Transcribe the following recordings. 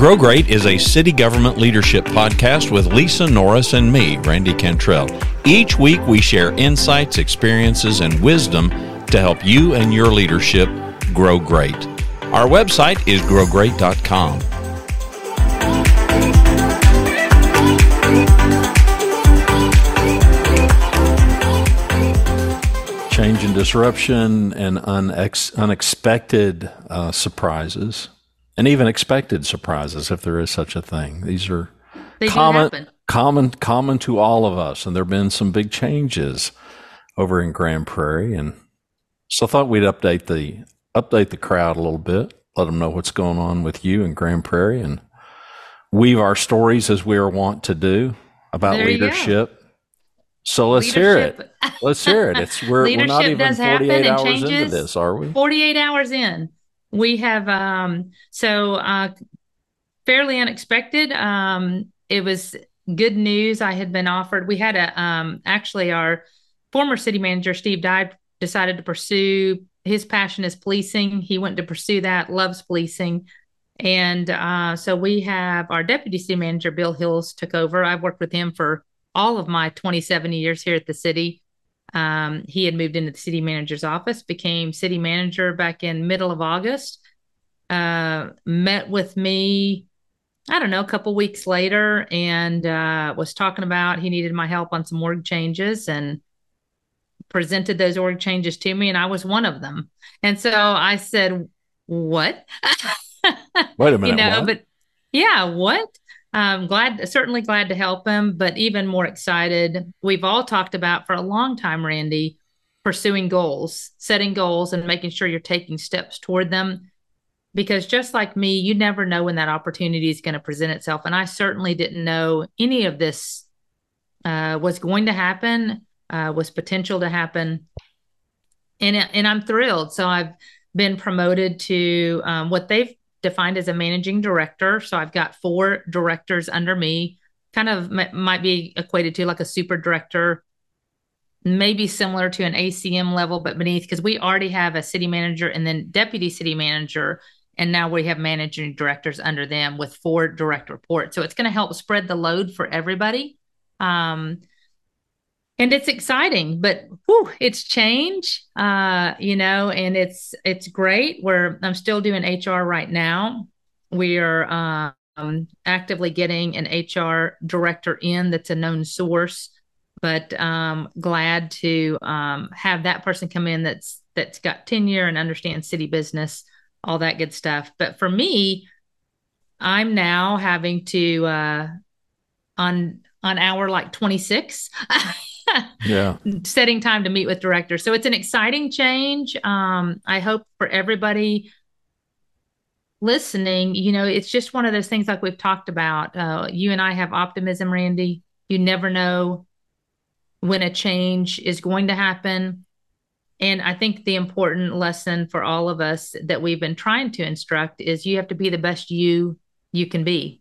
Grow Great is a city government leadership podcast with Lisa Norris and me, Randy Cantrell. Each week we share insights, experiences, and wisdom to help you and your leadership grow great. Our website is growgreat.com. Change and disruption and unex- unexpected uh, surprises and even expected surprises, if there is such a thing. These are They common, common, common to all of us, and there have been some big changes over in Grand Prairie, and so I thought we'd update the update the crowd a little bit, let them know what's going on with you in Grand Prairie, and weave our stories as we are wont to do about There leadership. So let's hear it. Let's hear it. It's we're, we're not Leadership even does happen 48 and hours into changes. this, are we? 48 hours in we have um so uh fairly unexpected. Um it was good news i had been offered. We had a um actually our former city manager steve Dye decided to pursue his passion is policing. He went to pursue that loves policing. And uh so we have our deputy city manager bill hills took over. I've worked with him for all of my 27 years here at the city um, he had moved into the city manager's office, became city manager back in middle of August. Uh, met with me, I don't know, a couple weeks later, and uh, was talking about he needed my help on some org changes and presented those org changes to me, and I was one of them. And so I said, "What?" Wait a minute. you know, what? but yeah, what? I'm glad, certainly glad to help him, but even more excited. We've all talked about for a long time, Randy, pursuing goals, setting goals, and making sure you're taking steps toward them. Because just like me, you never know when that opportunity is going to present itself. And I certainly didn't know any of this uh, was going to happen, uh, was potential to happen. And, and I'm thrilled. So I've been promoted to um, what they've defined as a managing director. So I've got four directors under me, kind of m- might be equated to like a super director, maybe similar to an ACM level, but beneath, because we already have a city manager and then deputy city manager. And now we have managing directors under them with four direct reports. So it's going to help spread the load for everybody. Um, and it's exciting but whew, it's change uh you know and it's it's great. Where i'm still doing hr right now. We are um actively getting an hr director in that's a known source but um glad to um have that person come in that's that's got tenure and understands city business all that good stuff. But for me i'm now having to uh on on hour like 26 yeah. setting time to meet with directors. So it's an exciting change. Um, I hope for everybody listening, you know, it's just one of those things like we've talked about. Uh, you and I have optimism, Randy. You never know when a change is going to happen. And I think the important lesson for all of us that we've been trying to instruct is you have to be the best you you can be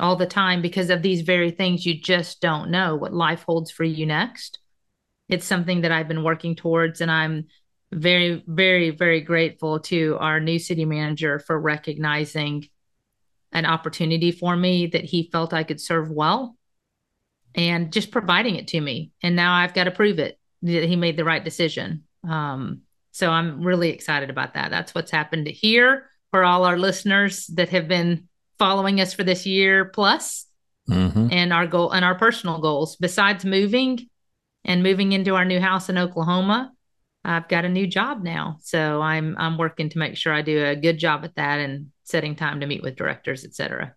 all the time because of these very things you just don't know what life holds for you next. It's something that I've been working towards, and I'm very, very, very grateful to our new city manager for recognizing an opportunity for me that he felt I could serve well and just providing it to me. And now I've got to prove it that he made the right decision. Um, so I'm really excited about that. That's what's happened here for all our listeners that have been following us for this year plus hmm and our goal and our personal goals. Besides moving and moving into our new house in Oklahoma I've got a new job now. So I'm I'm working to make sure I do a good job at that and setting time to meet with directors etc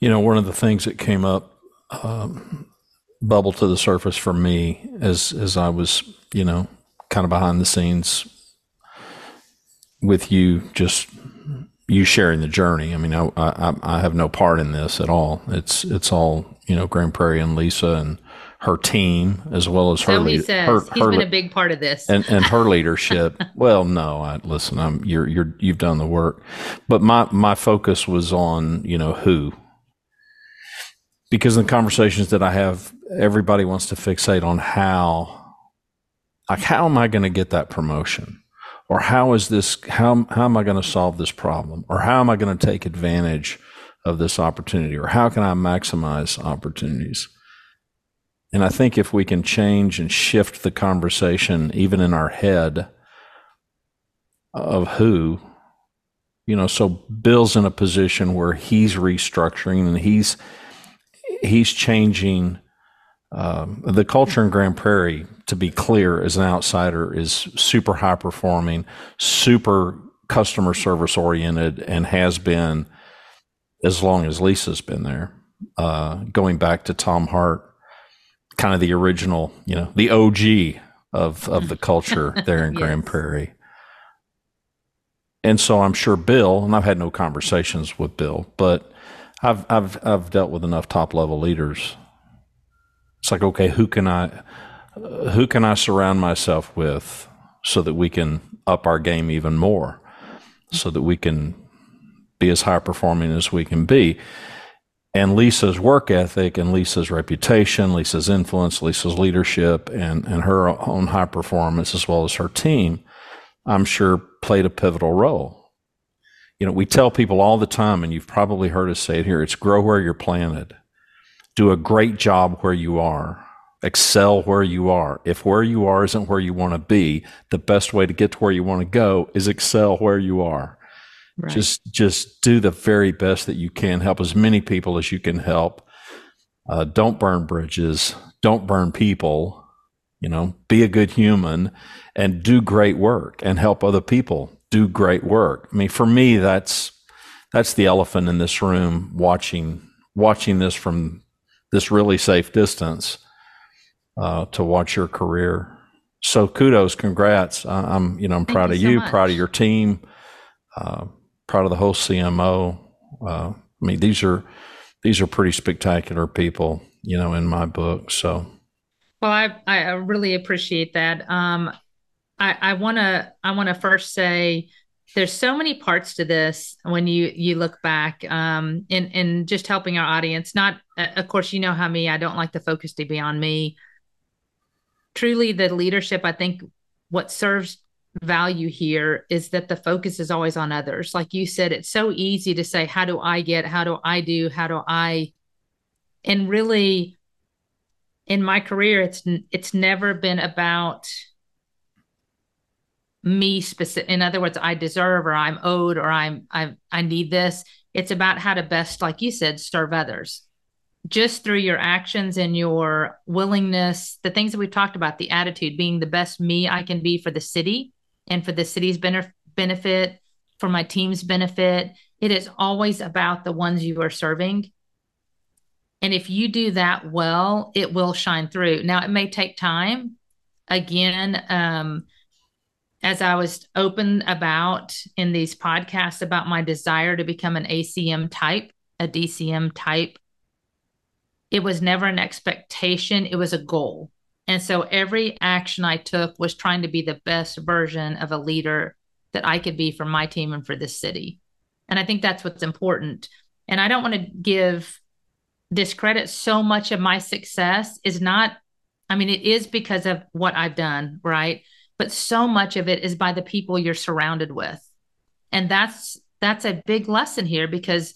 You know, one of the things that came up, um, bubble to the surface for me as as I was, you know, kind of behind the scenes with you, just you sharing the journey. I mean, I I, I have no part in this at all. It's it's all you know, Grand Prairie and Lisa and her team as well as her so he lead- says her, he's her been a big part of this and and her leadership. well, no, I listen. I'm you're you're you've done the work, but my my focus was on you know who, because in the conversations that I have, everybody wants to fixate on how, like how am I going to get that promotion, or how is this how how am I going to solve this problem, or how am I going to take advantage of this opportunity or how can I maximize opportunities? And I think if we can change and shift the conversation, even in our head, of who, you know, so Bill's in a position where he's restructuring and he's he's changing um, the culture in Grand Prairie. To be clear, as an outsider, is super high performing, super customer service oriented, and has been as long as Lisa's been there. Uh, going back to Tom Hart, kind of the original, you know, the OG of of the culture there in yes. Grand Prairie. And so I'm sure Bill, and I've had no conversations with Bill, but I've I've I've dealt with enough top level leaders. It's like, okay, who can I who can I surround myself with so that we can up our game even more, so that we can be as high performing as we can be. And Lisa's work ethic and Lisa's reputation, Lisa's influence, Lisa's leadership, and, and her own high performance, as well as her team, I'm sure played a pivotal role. You know, we tell people all the time, and you've probably heard us say it here it's grow where you're planted. Do a great job where you are. Excel where you are. If where you are isn't where you want to be, the best way to get to where you want to go is excel where you are. Right. Just just do the very best that you can. Help as many people as you can help. Uh, don't burn bridges. Don't burn people. You know, be a good human and do great work and help other people do great work. I mean, for me, that's that's the elephant in this room. Watching watching this from this really safe distance uh, to watch your career. So kudos, congrats. I'm you know I'm Thank proud you of you, so proud of your team, uh, proud of the whole CMO. Uh, I mean, these are these are pretty spectacular people, you know, in my book. So well, I I really appreciate that. Um, I I want to I want to first say there's so many parts to this when you you look back um in in just helping our audience not uh, of course you know how me i don't like the focus to be on me. Truly the leadership i think what serves value here is that the focus is always on others. Like you said it's so easy to say how do i get how do i do how do i and really in my career it's it's never been about me specific in other words i deserve or i'm owed or i'm i i need this it's about how to best like you said serve others just through your actions and your willingness the things that we've talked about the attitude being the best me i can be for the city and for the city's benef- benefit for my team's benefit it is always about the ones you are serving and if you do that well, it will shine through. Now, it may take time. Again, um, as I was open about in these podcasts about my desire to become an ACM type, a DCM type, it was never an expectation, it was a goal. And so every action I took was trying to be the best version of a leader that I could be for my team and for this city. And I think that's what's important. And I don't want to give discredit so much of my success is not I mean it is because of what I've done, right? But so much of it is by the people you're surrounded with. And that's that's a big lesson here because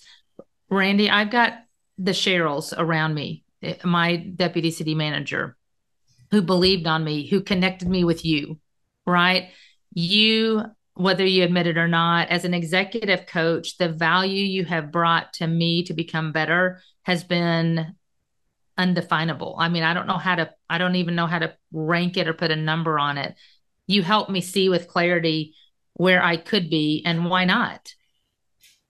Randy, I've got the Cheryls around me, my deputy city manager, who believed on me, who connected me with you, right? You whether you admit it or not, as an executive coach, the value you have brought to me to become better has been undefinable. I mean, I don't know how to, I don't even know how to rank it or put a number on it. You help me see with clarity where I could be and why not.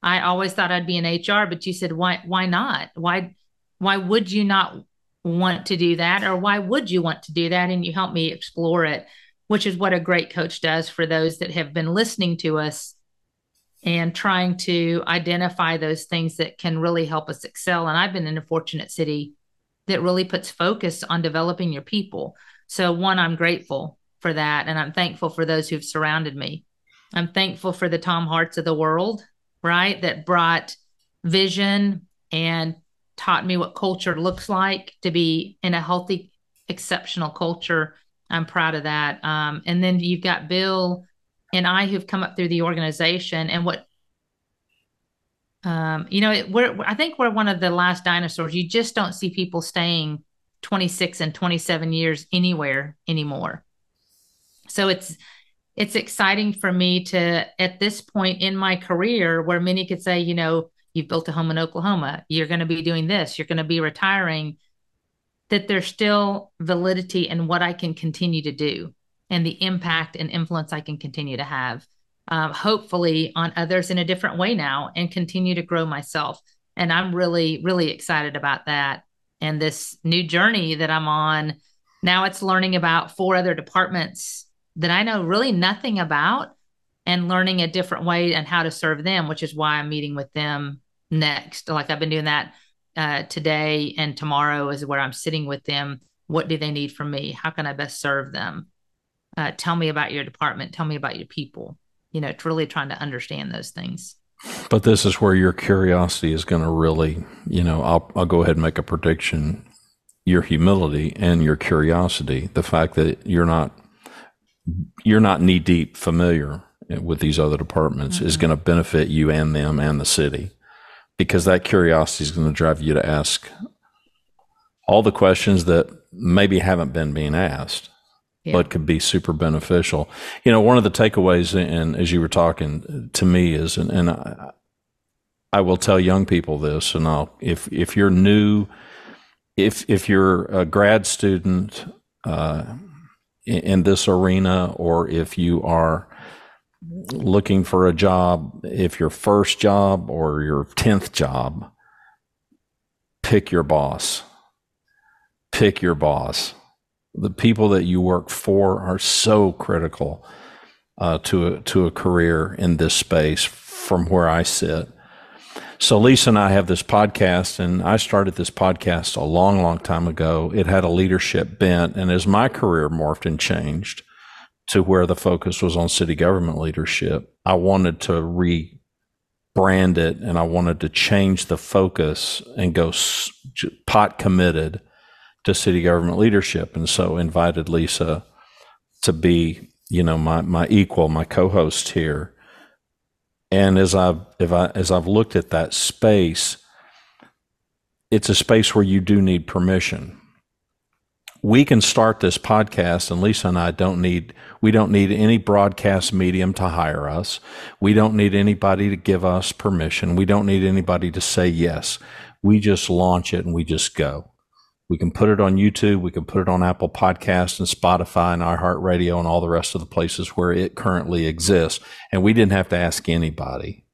I always thought I'd be in HR, but you said, why, why not? Why, why would you not want to do that? Or why would you want to do that? And you help me explore it which is what a great coach does for those that have been listening to us and trying to identify those things that can really help us excel. And I've been in a fortunate city that really puts focus on developing your people. So, one, I'm grateful for that. And I'm thankful for those who've surrounded me. I'm thankful for the Tom Harts of the world, right? That brought vision and taught me what culture looks like to be in a healthy, exceptional culture I'm proud of that. Um, and then you've got Bill and I who've come up through the organization. And what um, you know, it, we're I think we're one of the last dinosaurs. You just don't see people staying 26 and 27 years anywhere anymore. So it's it's exciting for me to at this point in my career where many could say, you know, you've built a home in Oklahoma, you're going to be doing this, you're going to be retiring, that there's still validity in what I can continue to do and the impact and influence I can continue to have um, hopefully on others in a different way now and continue to grow myself. And I'm really, really excited about that. And this new journey that I'm on now, it's learning about four other departments that I know really nothing about and learning a different way and how to serve them, which is why I'm meeting with them next. Like I've been doing that uh, today and tomorrow is where I'm sitting with them. What do they need from me? How can I best serve them? Uh, tell me about your department. Tell me about your people you know, it's really trying to understand those things. But this is where your curiosity is going to really, you know, I'll, I'll go ahead and make a prediction. Your humility and your curiosity, the fact that you're not, you're not knee deep familiar with these other departments mm-hmm. is going to benefit you and them and the city because that curiosity is going to drive you to ask all the questions that maybe haven't been being asked yeah. but could be super beneficial. You know, one of the takeaways, and as you were talking to me, is, and, and I, I will tell young people this, and I'll if if you're new, if if you're a grad student uh, in, this arena, or if you are looking for a job, if your first job or your tenth job, pick your boss. Pick your boss the people that you work for are so critical uh, to a, to a career in this space from where I sit. So Lisa and I have this podcast, and I started this podcast a long, long time ago. It had a leadership bent, and as my career morphed and changed to where the focus was on city government leadership, I wanted to rebrand it, and I wanted to change the focus and go pot committed to city government leadership, and so invited Lisa to be, you know, my my equal, my co-host here. And as I've if I as I've looked at that space, it's a space where you do need permission. We can start this podcast, and Lisa and I don't need we don't need any broadcast medium to hire us. We don't need anybody to give us permission. We don't need anybody to say yes. We just launch it and we just go. We can put it on YouTube. We can put it on Apple Podcasts and Spotify and iHeartRadio and all the rest of the places where it currently exists. And we didn't have to ask anybody.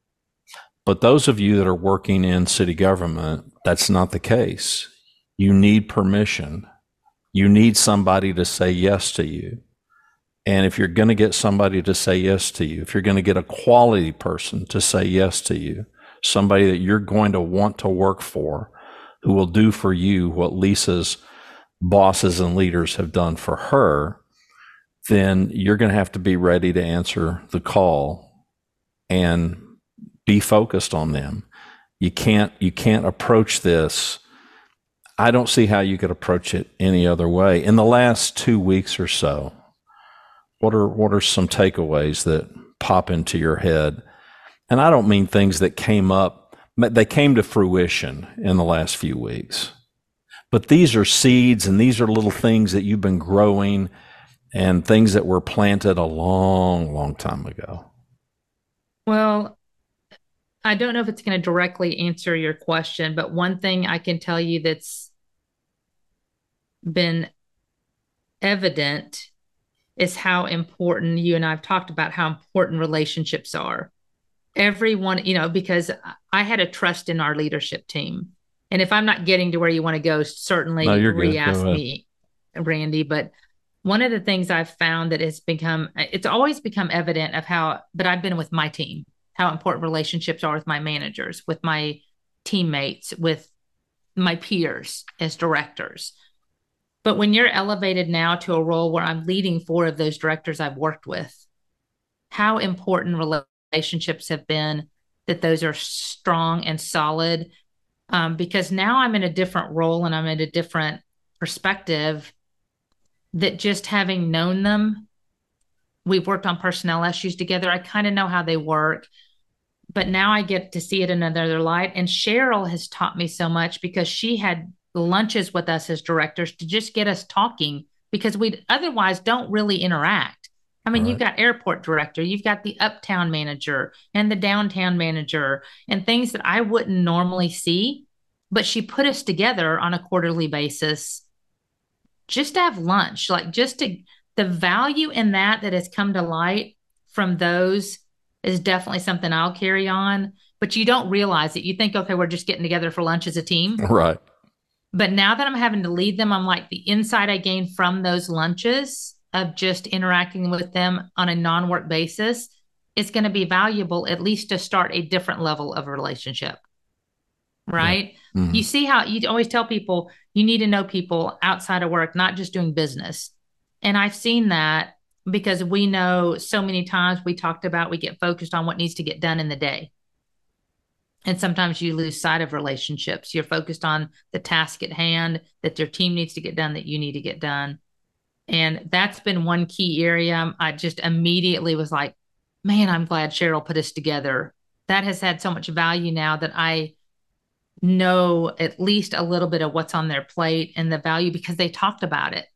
But those of you that are working in city government, that's not the case. You need permission. You need somebody to say yes to you. And if you're going to get somebody to say yes to you, if you're going to get a quality person to say yes to you, somebody that you're going to want to work for, who will do for you what Lisa's bosses and leaders have done for her, then you're going to have to be ready to answer the call and be focused on them. You can't you can't approach this I don't see how you could approach it any other way. In the last 2 weeks or so, what are what are some takeaways that pop into your head? And I don't mean things that came up they came to fruition in the last few weeks. But these are seeds and these are little things that you've been growing and things that were planted a long, long time ago. Well, I don't know if it's going to directly answer your question, but one thing I can tell you that's been evident is how important you and I've talked about how important relationships are everyone, you know, because I had a trust in our leadership team. And if I'm not getting to where you want to go, certainly no, re-ask me, Randy. But one of the things I've found that has become, it's always become evident of how, but I've been with my team, how important relationships are with my managers, with my teammates, with my peers as directors. But when you're elevated now to a role where I'm leading four of those directors I've worked with, how important relationships have been that those are strong and solid um, because now i'm in a different role and i'm in a different perspective that just having known them we've worked on personnel issues together i kind of know how they work but now I get to see it in another light. And Cheryl has taught me so much because she had lunches with us as directors to just get us talking because we otherwise don't really interact. I mean, right. you've got airport director, you've got the uptown manager and the downtown manager and things that I wouldn't normally see. But she put us together on a quarterly basis just to have lunch, like just to the value in that that has come to light from those is definitely something I'll carry on. But you don't realize it. You think, okay, we're just getting together for lunch as a team. Right. But now that I'm having to lead them, I'm like the insight I gained from those lunches of just interacting with them on a non work basis is going to be valuable, at least to start a different level of relationship. Right. Yeah. Mm-hmm. You see how you always tell people you need to know people outside of work, not just doing business. And I've seen that because we know so many times we talked about we get focused on what needs to get done in the day. And sometimes you lose sight of relationships. You're focused on the task at hand that your team needs to get done, that you need to get done. And that's been one key area. I just immediately was like, man, I'm glad Cheryl put us together. That has had so much value now that I know at least a little bit of what's on their plate and the value because they talked about it.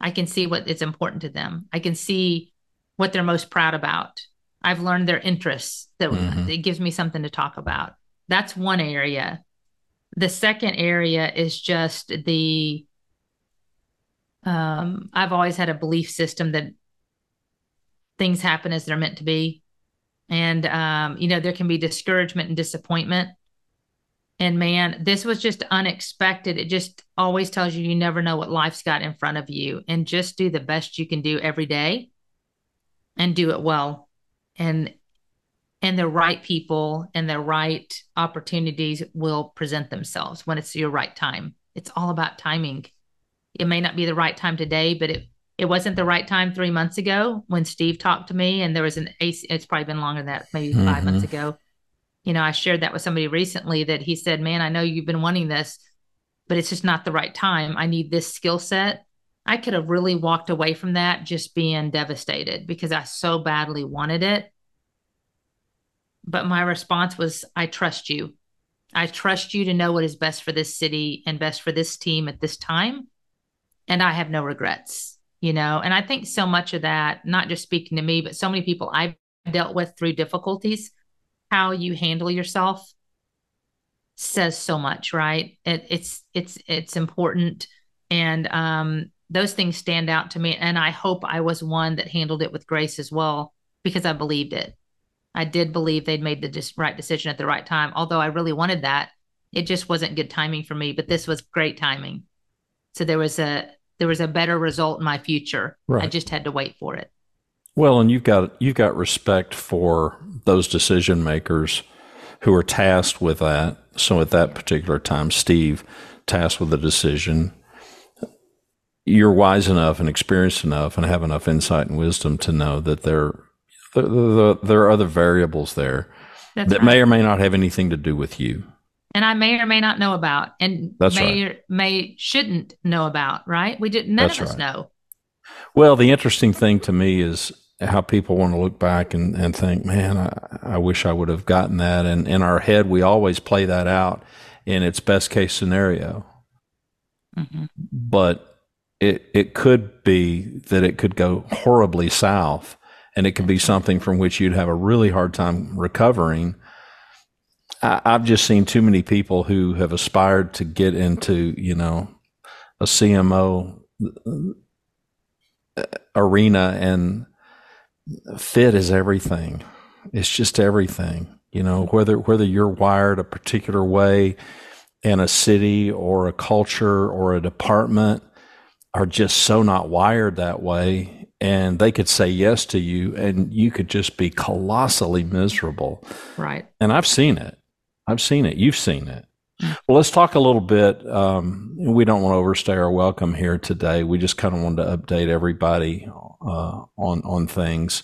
I can see what is important to them. I can see what they're most proud about. I've learned their interests that mm-hmm. it gives me something to talk about. That's one area. The second area is just the um, I've always had a belief system that things happen as they're meant to be. And, um, you know, there can be discouragement and disappointment. And man, this was just unexpected. It just always tells you you never know what life's got in front of you. And just do the best you can do every day and do it well. And and the right people and the right opportunities will present themselves when it's your right time. It's all about timing. It may not be the right time today, but it it wasn't the right time three months ago when Steve talked to me, and there was an AC. It's probably been longer than that, maybe mm-hmm. five months ago. You know, I shared that with somebody recently that he said, "Man, I know you've been wanting this, but it's just not the right time. I need this skill set." I could have really walked away from that just being devastated because I so badly wanted it. But my response was, I trust you. I trust you to know what is best for this city and best for this team at this time and I have no regrets, you know. And I think so much of that, not just speaking to me, but so many people I've dealt with through difficulties, how you handle yourself says so much, right? It, it's it's it's important, and um, those things stand out to me. And I hope I was one that handled it with grace as well, because I believed it. I did believe they'd made the right decision at the right time. Although I really wanted that, it just wasn't good timing for me. But this was great timing. So there was a there was a better result in my future. Right. I just had to wait for it. Well, and you've got you've got respect for those decision makers who are tasked with that. So at that particular time, Steve tasked with the decision. You're wise enough and experienced enough and have enough insight and wisdom to know that there there, there are other variables there That's that right. may or may not have anything to do with you and I may or may not know about, and That's may right. or may shouldn't know about. Right? We didn't. None That's of us right. know. Well, the interesting thing to me is how people want to look back and, and think, man, I, I wish I would have gotten that. And in our head, we always play that out in its best case scenario. Mm-hmm. But it it could be that it could go horribly south, and it could be something from which you'd have a really hard time recovering I, I've just seen too many people who have aspired to get into, you know, a CMO uh, arena and fit is everything. It's just everything. You know, whether whether you're wired a particular way in a city or a culture or a department are just so not wired that way and they could say yes to you and you could just be colossally miserable. Right. And I've seen it. I've seen it. You've seen it. Well, let's talk a little bit. Um, we don't want to overstay our welcome here today. We just kind of wanted to update everybody uh, on on things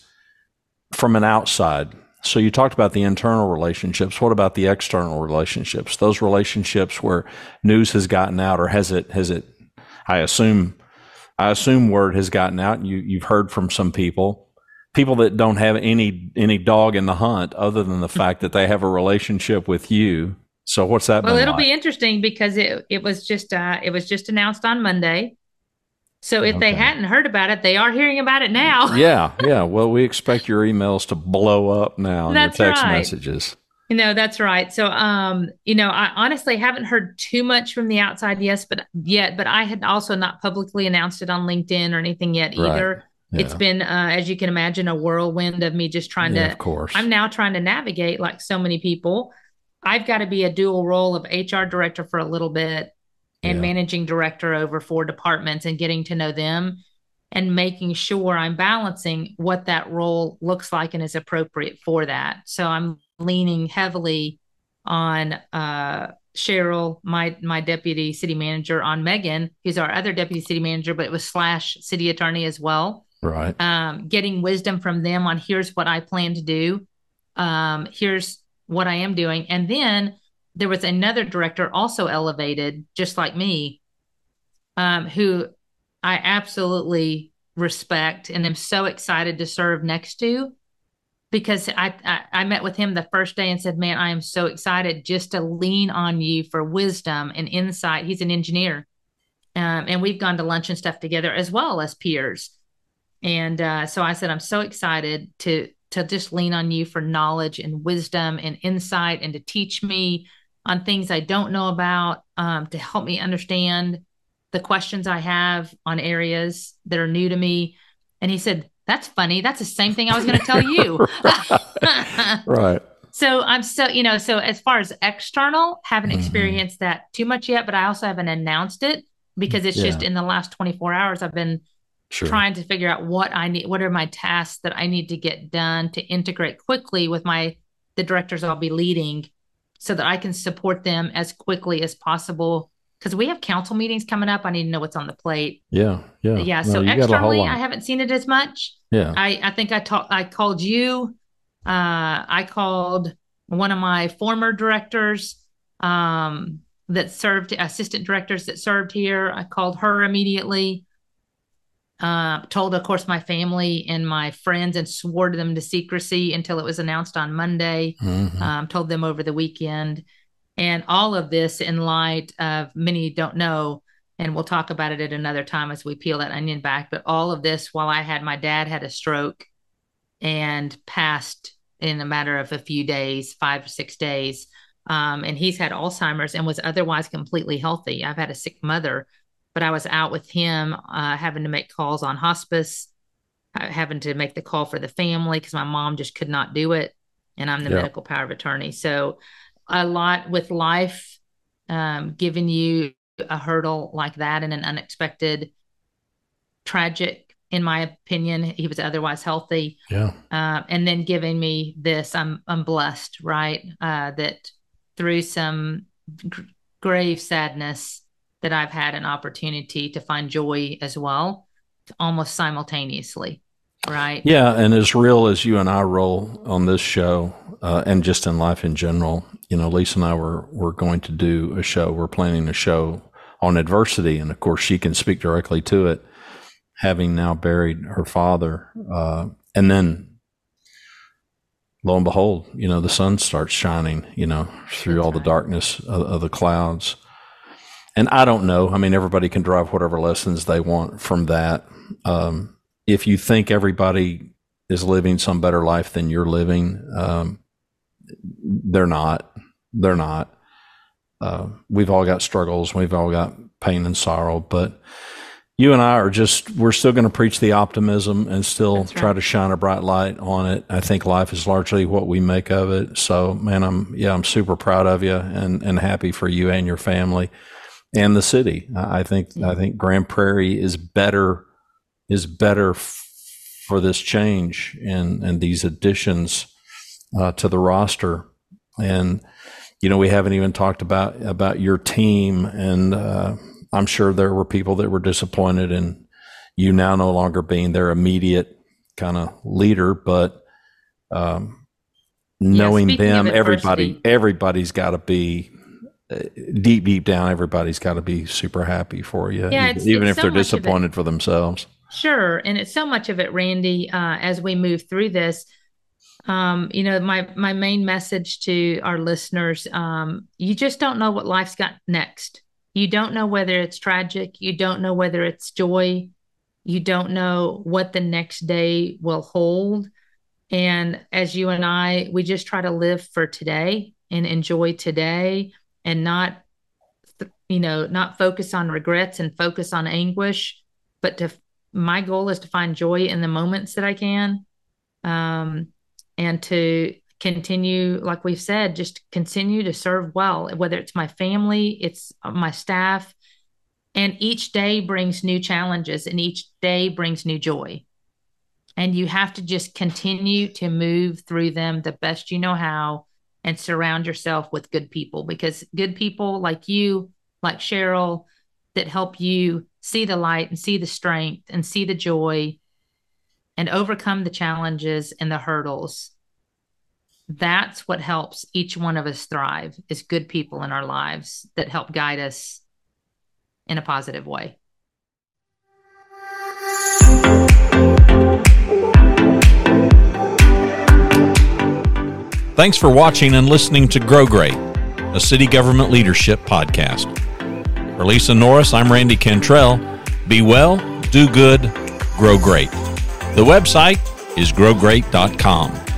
from an outside. So you talked about the internal relationships. What about the external relationships? Those relationships where news has gotten out, or has it? Has it? I assume. I assume word has gotten out. You you've heard from some people people that don't have any any dog in the hunt other than the fact that they have a relationship with you. So what's that? Well, it'll like? be interesting because it it was just uh it was just announced on Monday. So if okay. they hadn't heard about it, they are hearing about it now. yeah, yeah. Well, we expect your emails to blow up now and your text right. messages. You know, that's right. So, um, you know, I honestly haven't heard too much from the outside, yes, but yet, but I had also not publicly announced it on LinkedIn or anything yet either. Yeah. It's been, uh, as you can imagine, a whirlwind of me just trying yeah, to. Of course, I'm now trying to navigate like so many people. I've got to be a dual role of HR director for a little bit and yeah. managing director over four departments and getting to know them and making sure I'm balancing what that role looks like and is appropriate for that. So I'm leaning heavily on uh, Cheryl, my my deputy city manager, on Megan, who's our other deputy city manager, but it was slash city attorney as well. Right. Um, getting wisdom from them on here's what I plan to do, um, here's what I am doing, and then there was another director also elevated, just like me, um, who I absolutely respect and am so excited to serve next to because I, I, I met with him the first day and said, "Man, I am so excited just to lean on you for wisdom and insight." He's an engineer, um, and we've gone to lunch and stuff together as well as peers. And uh, so I said, "I'm so excited to to just lean on you for knowledge and wisdom and insight, and to teach me on things I don't know about, um, to help me understand the questions I have on areas that are new to me. And he said, That's funny. That's the same thing I was going to tell you. right. right. So I'm so, you know, so as far as external, haven't mm-hmm. experienced that too much yet, but I also haven't announced it because it's yeah. just in the last 24 hours, I've been sure. trying to figure out what I need, what are my tasks that I need to get done to integrate quickly with my, the directors I'll be leading so that I can support them as quickly as possible. Because we have council meetings coming up. I need to know what's on the plate. Yeah. Yeah. Yeah. No, so externally, I haven't seen it as much. Yeah. I, I think I talked, I called you. Uh, I called one of my former directors um, that served, assistant directors that served here. I called her immediately. Uh, told, of course, my family and my friends and swore to them to secrecy until it was announced on Monday. Mm-hmm. Um, told them over the weekend. And all of this in light of many don't know, and we'll talk about it at another time as we peel that onion back. But all of this while I had my dad had a stroke and passed in a matter of a few days, five or six days. Um, and he's had Alzheimer's and was otherwise completely healthy. I've had a sick mother but I was out with him, uh, having to make calls on hospice, uh, having to make the call for the family because my mom just could not do it. And I'm the yeah. medical power of attorney. So, a lot with life um, giving you a hurdle like that and an unexpected, tragic, in my opinion, he was otherwise healthy. Yeah. Uh, and then giving me this, I'm, I'm blessed, right? Uh, that through some g- grave sadness, that I've had an opportunity to find joy as well, almost simultaneously. Right. Yeah. And as real as you and I roll on this show uh, and just in life in general, you know, Lisa and I were, were going to do a show. We're planning a show on adversity. And of course, she can speak directly to it, having now buried her father. Uh, and then lo and behold, you know, the sun starts shining, you know, through all the darkness of, of the clouds and I don't know. I mean, everybody can drive whatever lessons they want from that. Um, if you think everybody is living some better life than you're living, um, they're not. They're not. Uh, we've all got struggles. We've all got pain and sorrow, but you and I are just, we're still going to preach the optimism and still right. try to shine a bright light on it. I think life is largely what we make of it. So, man, I'm, yeah, I'm super proud of you and, and happy for you and your family and the city. I think. I think Grand Prairie is better is better for this change and and these additions uh, to the roster. And you know we haven't even talked about about your team, and uh, I'm sure there were people that were disappointed in you now no longer being their immediate kind of leader, but. Um, knowing yeah, them, everybody, everybody's got to be deep, deep down, everybody's got to be super happy for you, yeah, even, even if so they're disappointed for themselves. Sure. And it's so much of it, Randy, uh, as we move through this. Um, you know, my my main message to our listeners, um, you just don't know what life's got next. You don't know whether it's tragic, you don't know whether it's joy, you don't know what the next day will hold. And as you and I, we just try to live for today and enjoy today and not you know, not focus on regrets and focus on anguish, but to my goal is to find joy in the moments that I can. Um, and to continue, like we've said, just continue to serve well, whether it's my family, it's my staff. And each day brings new challenges and each day brings new joy. And you have to just continue to move through them the best you know how and surround yourself with good people because good people like you like Cheryl that help you see the light and see the strength and see the joy and overcome the challenges and the hurdles. That's what helps each one of us thrive is good people in our lives that help guide us in a positive way. Thanks for watching and listening to Grow Great, a city government leadership podcast. For Lisa Norris, I'm Randy Cantrell. Be well, do good, grow great. The website is growgreat.com.